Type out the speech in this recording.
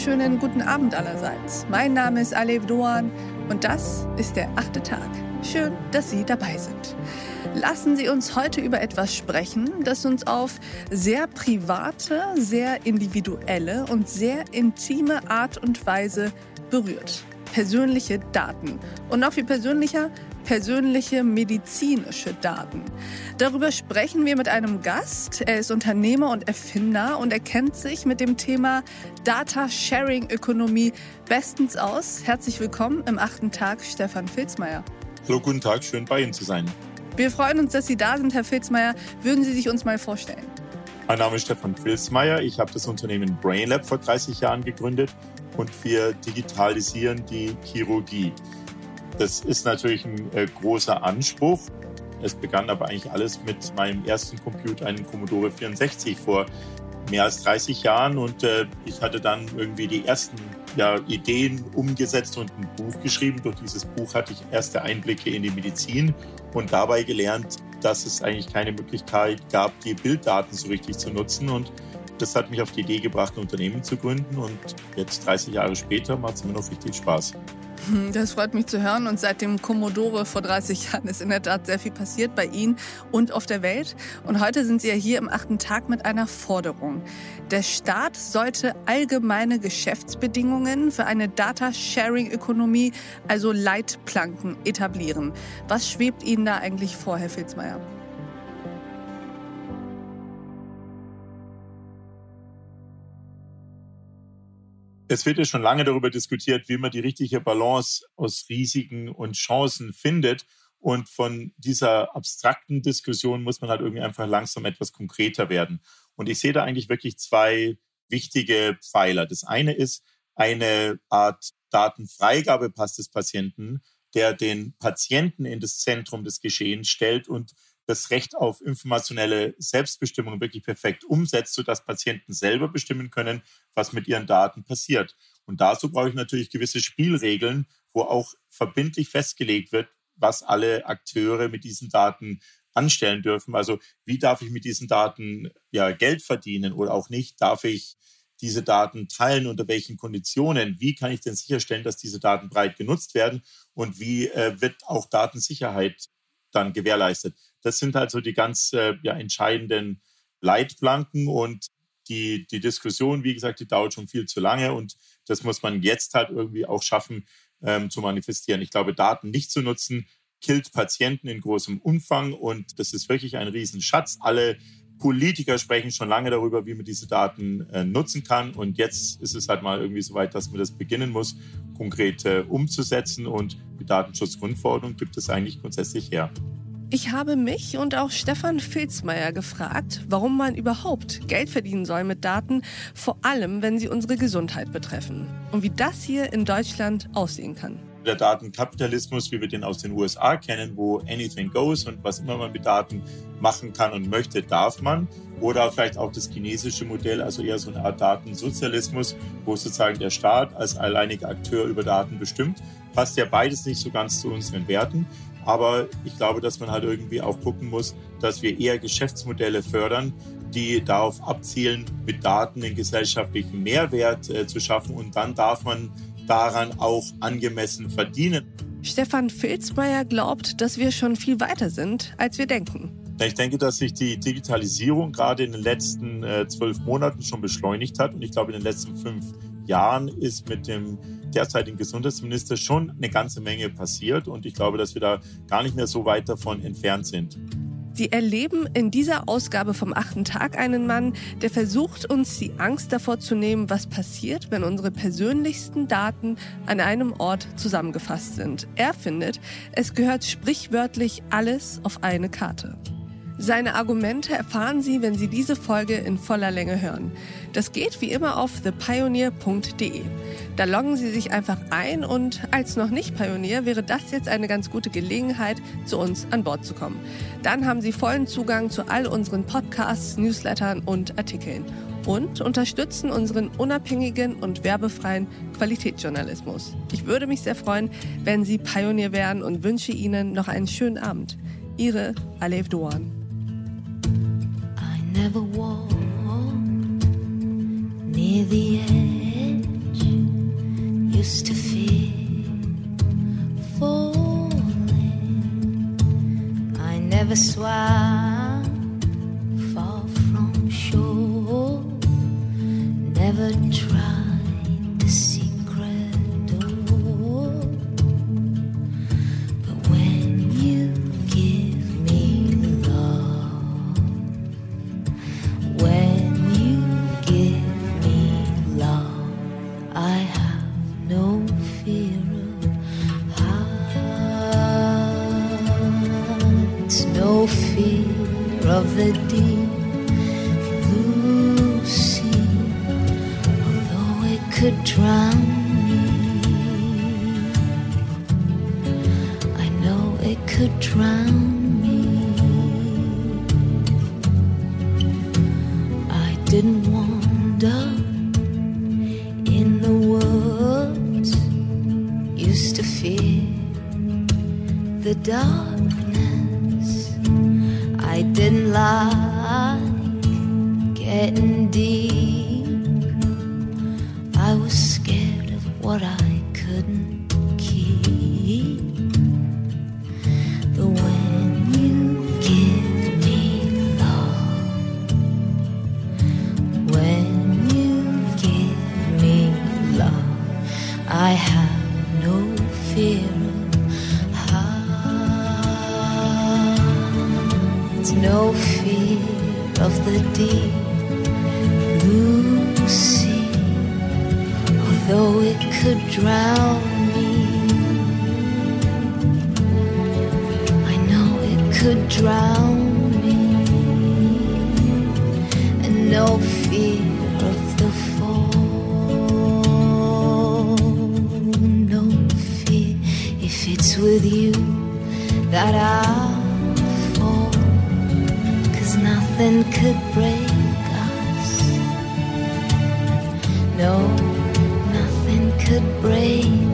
wunderschönen guten Abend allerseits. Mein Name ist Alev Doan und das ist der achte Tag. Schön, dass Sie dabei sind. Lassen Sie uns heute über etwas sprechen, das uns auf sehr private, sehr individuelle und sehr intime Art und Weise berührt. Persönliche Daten. Und noch viel persönlicher, persönliche medizinische Daten. Darüber sprechen wir mit einem Gast. Er ist Unternehmer und Erfinder und er kennt sich mit dem Thema Data Sharing Ökonomie bestens aus. Herzlich willkommen im achten Tag, Stefan Filzmeier. Hallo, guten Tag, schön bei Ihnen zu sein. Wir freuen uns, dass Sie da sind, Herr Filzmeier. Würden Sie sich uns mal vorstellen? Mein Name ist Stefan Filzmeier. Ich habe das Unternehmen BrainLab vor 30 Jahren gegründet und wir digitalisieren die Chirurgie. Das ist natürlich ein äh, großer Anspruch. Es begann aber eigentlich alles mit meinem ersten Computer, einem Commodore 64 vor mehr als 30 Jahren. Und äh, ich hatte dann irgendwie die ersten ja, Ideen umgesetzt und ein Buch geschrieben. Durch dieses Buch hatte ich erste Einblicke in die Medizin und dabei gelernt, dass es eigentlich keine Möglichkeit gab, die Bilddaten so richtig zu nutzen. Und das hat mich auf die Idee gebracht, ein Unternehmen zu gründen. Und jetzt 30 Jahre später macht es mir noch richtig Spaß. Das freut mich zu hören. Und seit dem Commodore vor 30 Jahren ist in der Tat sehr viel passiert bei Ihnen und auf der Welt. Und heute sind Sie ja hier im achten Tag mit einer Forderung. Der Staat sollte allgemeine Geschäftsbedingungen für eine Data-Sharing-Ökonomie, also Leitplanken, etablieren. Was schwebt Ihnen da eigentlich vor, Herr Filzmeier? Es wird ja schon lange darüber diskutiert, wie man die richtige Balance aus Risiken und Chancen findet. Und von dieser abstrakten Diskussion muss man halt irgendwie einfach langsam etwas konkreter werden. Und ich sehe da eigentlich wirklich zwei wichtige Pfeiler. Das eine ist eine Art Datenfreigabepass des Patienten, der den Patienten in das Zentrum des Geschehens stellt und das Recht auf informationelle Selbstbestimmung wirklich perfekt umsetzt, sodass Patienten selber bestimmen können, was mit ihren Daten passiert. Und dazu brauche ich natürlich gewisse Spielregeln, wo auch verbindlich festgelegt wird, was alle Akteure mit diesen Daten anstellen dürfen. Also wie darf ich mit diesen Daten ja Geld verdienen oder auch nicht? Darf ich diese Daten teilen, unter welchen Konditionen? Wie kann ich denn sicherstellen, dass diese Daten breit genutzt werden? Und wie äh, wird auch Datensicherheit dann gewährleistet? Das sind halt so die ganz äh, ja, entscheidenden Leitplanken und die, die Diskussion, wie gesagt, die dauert schon viel zu lange und das muss man jetzt halt irgendwie auch schaffen ähm, zu manifestieren. Ich glaube, Daten nicht zu nutzen, killt Patienten in großem Umfang und das ist wirklich ein Riesenschatz. Alle Politiker sprechen schon lange darüber, wie man diese Daten äh, nutzen kann. Und jetzt ist es halt mal irgendwie so weit, dass man das beginnen muss, konkret äh, umzusetzen. Und die Datenschutzgrundverordnung gibt es eigentlich grundsätzlich her. Ich habe mich und auch Stefan Filzmeier gefragt, warum man überhaupt Geld verdienen soll mit Daten, vor allem wenn sie unsere Gesundheit betreffen und wie das hier in Deutschland aussehen kann. Der Datenkapitalismus, wie wir den aus den USA kennen, wo anything goes und was immer man mit Daten machen kann und möchte, darf man. Oder vielleicht auch das chinesische Modell, also eher so eine Art Datensozialismus, wo sozusagen der Staat als alleiniger Akteur über Daten bestimmt. Passt ja beides nicht so ganz zu unseren Werten. Aber ich glaube, dass man halt irgendwie auch gucken muss, dass wir eher Geschäftsmodelle fördern, die darauf abzielen, mit Daten den gesellschaftlichen Mehrwert äh, zu schaffen. Und dann darf man daran auch angemessen verdienen. Stefan Filzmeier glaubt, dass wir schon viel weiter sind, als wir denken. Ich denke, dass sich die Digitalisierung gerade in den letzten äh, zwölf Monaten schon beschleunigt hat. Und ich glaube, in den letzten fünf Jahren ist mit dem derzeitigen Gesundheitsminister schon eine ganze Menge passiert. Und ich glaube, dass wir da gar nicht mehr so weit davon entfernt sind. Sie erleben in dieser Ausgabe vom achten Tag einen Mann, der versucht, uns die Angst davor zu nehmen, was passiert, wenn unsere persönlichsten Daten an einem Ort zusammengefasst sind. Er findet, es gehört sprichwörtlich alles auf eine Karte. Seine Argumente erfahren Sie, wenn Sie diese Folge in voller Länge hören. Das geht wie immer auf thepioneer.de. Da loggen Sie sich einfach ein und als noch nicht Pionier wäre das jetzt eine ganz gute Gelegenheit, zu uns an Bord zu kommen. Dann haben Sie vollen Zugang zu all unseren Podcasts, Newslettern und Artikeln und unterstützen unseren unabhängigen und werbefreien Qualitätsjournalismus. Ich würde mich sehr freuen, wenn Sie Pionier wären und wünsche Ihnen noch einen schönen Abend. Ihre Alev Doan. Never walk the deep blue sea, although it could drown me. I know it could drown me. I didn't wander in the woods, used to fear the darkness. Didn't like getting no fear of the deep blue sea, although it could drown me. I know it could drown me, and no fear of the fall, no fear if it's with you that I nothing could break us. No, nothing could break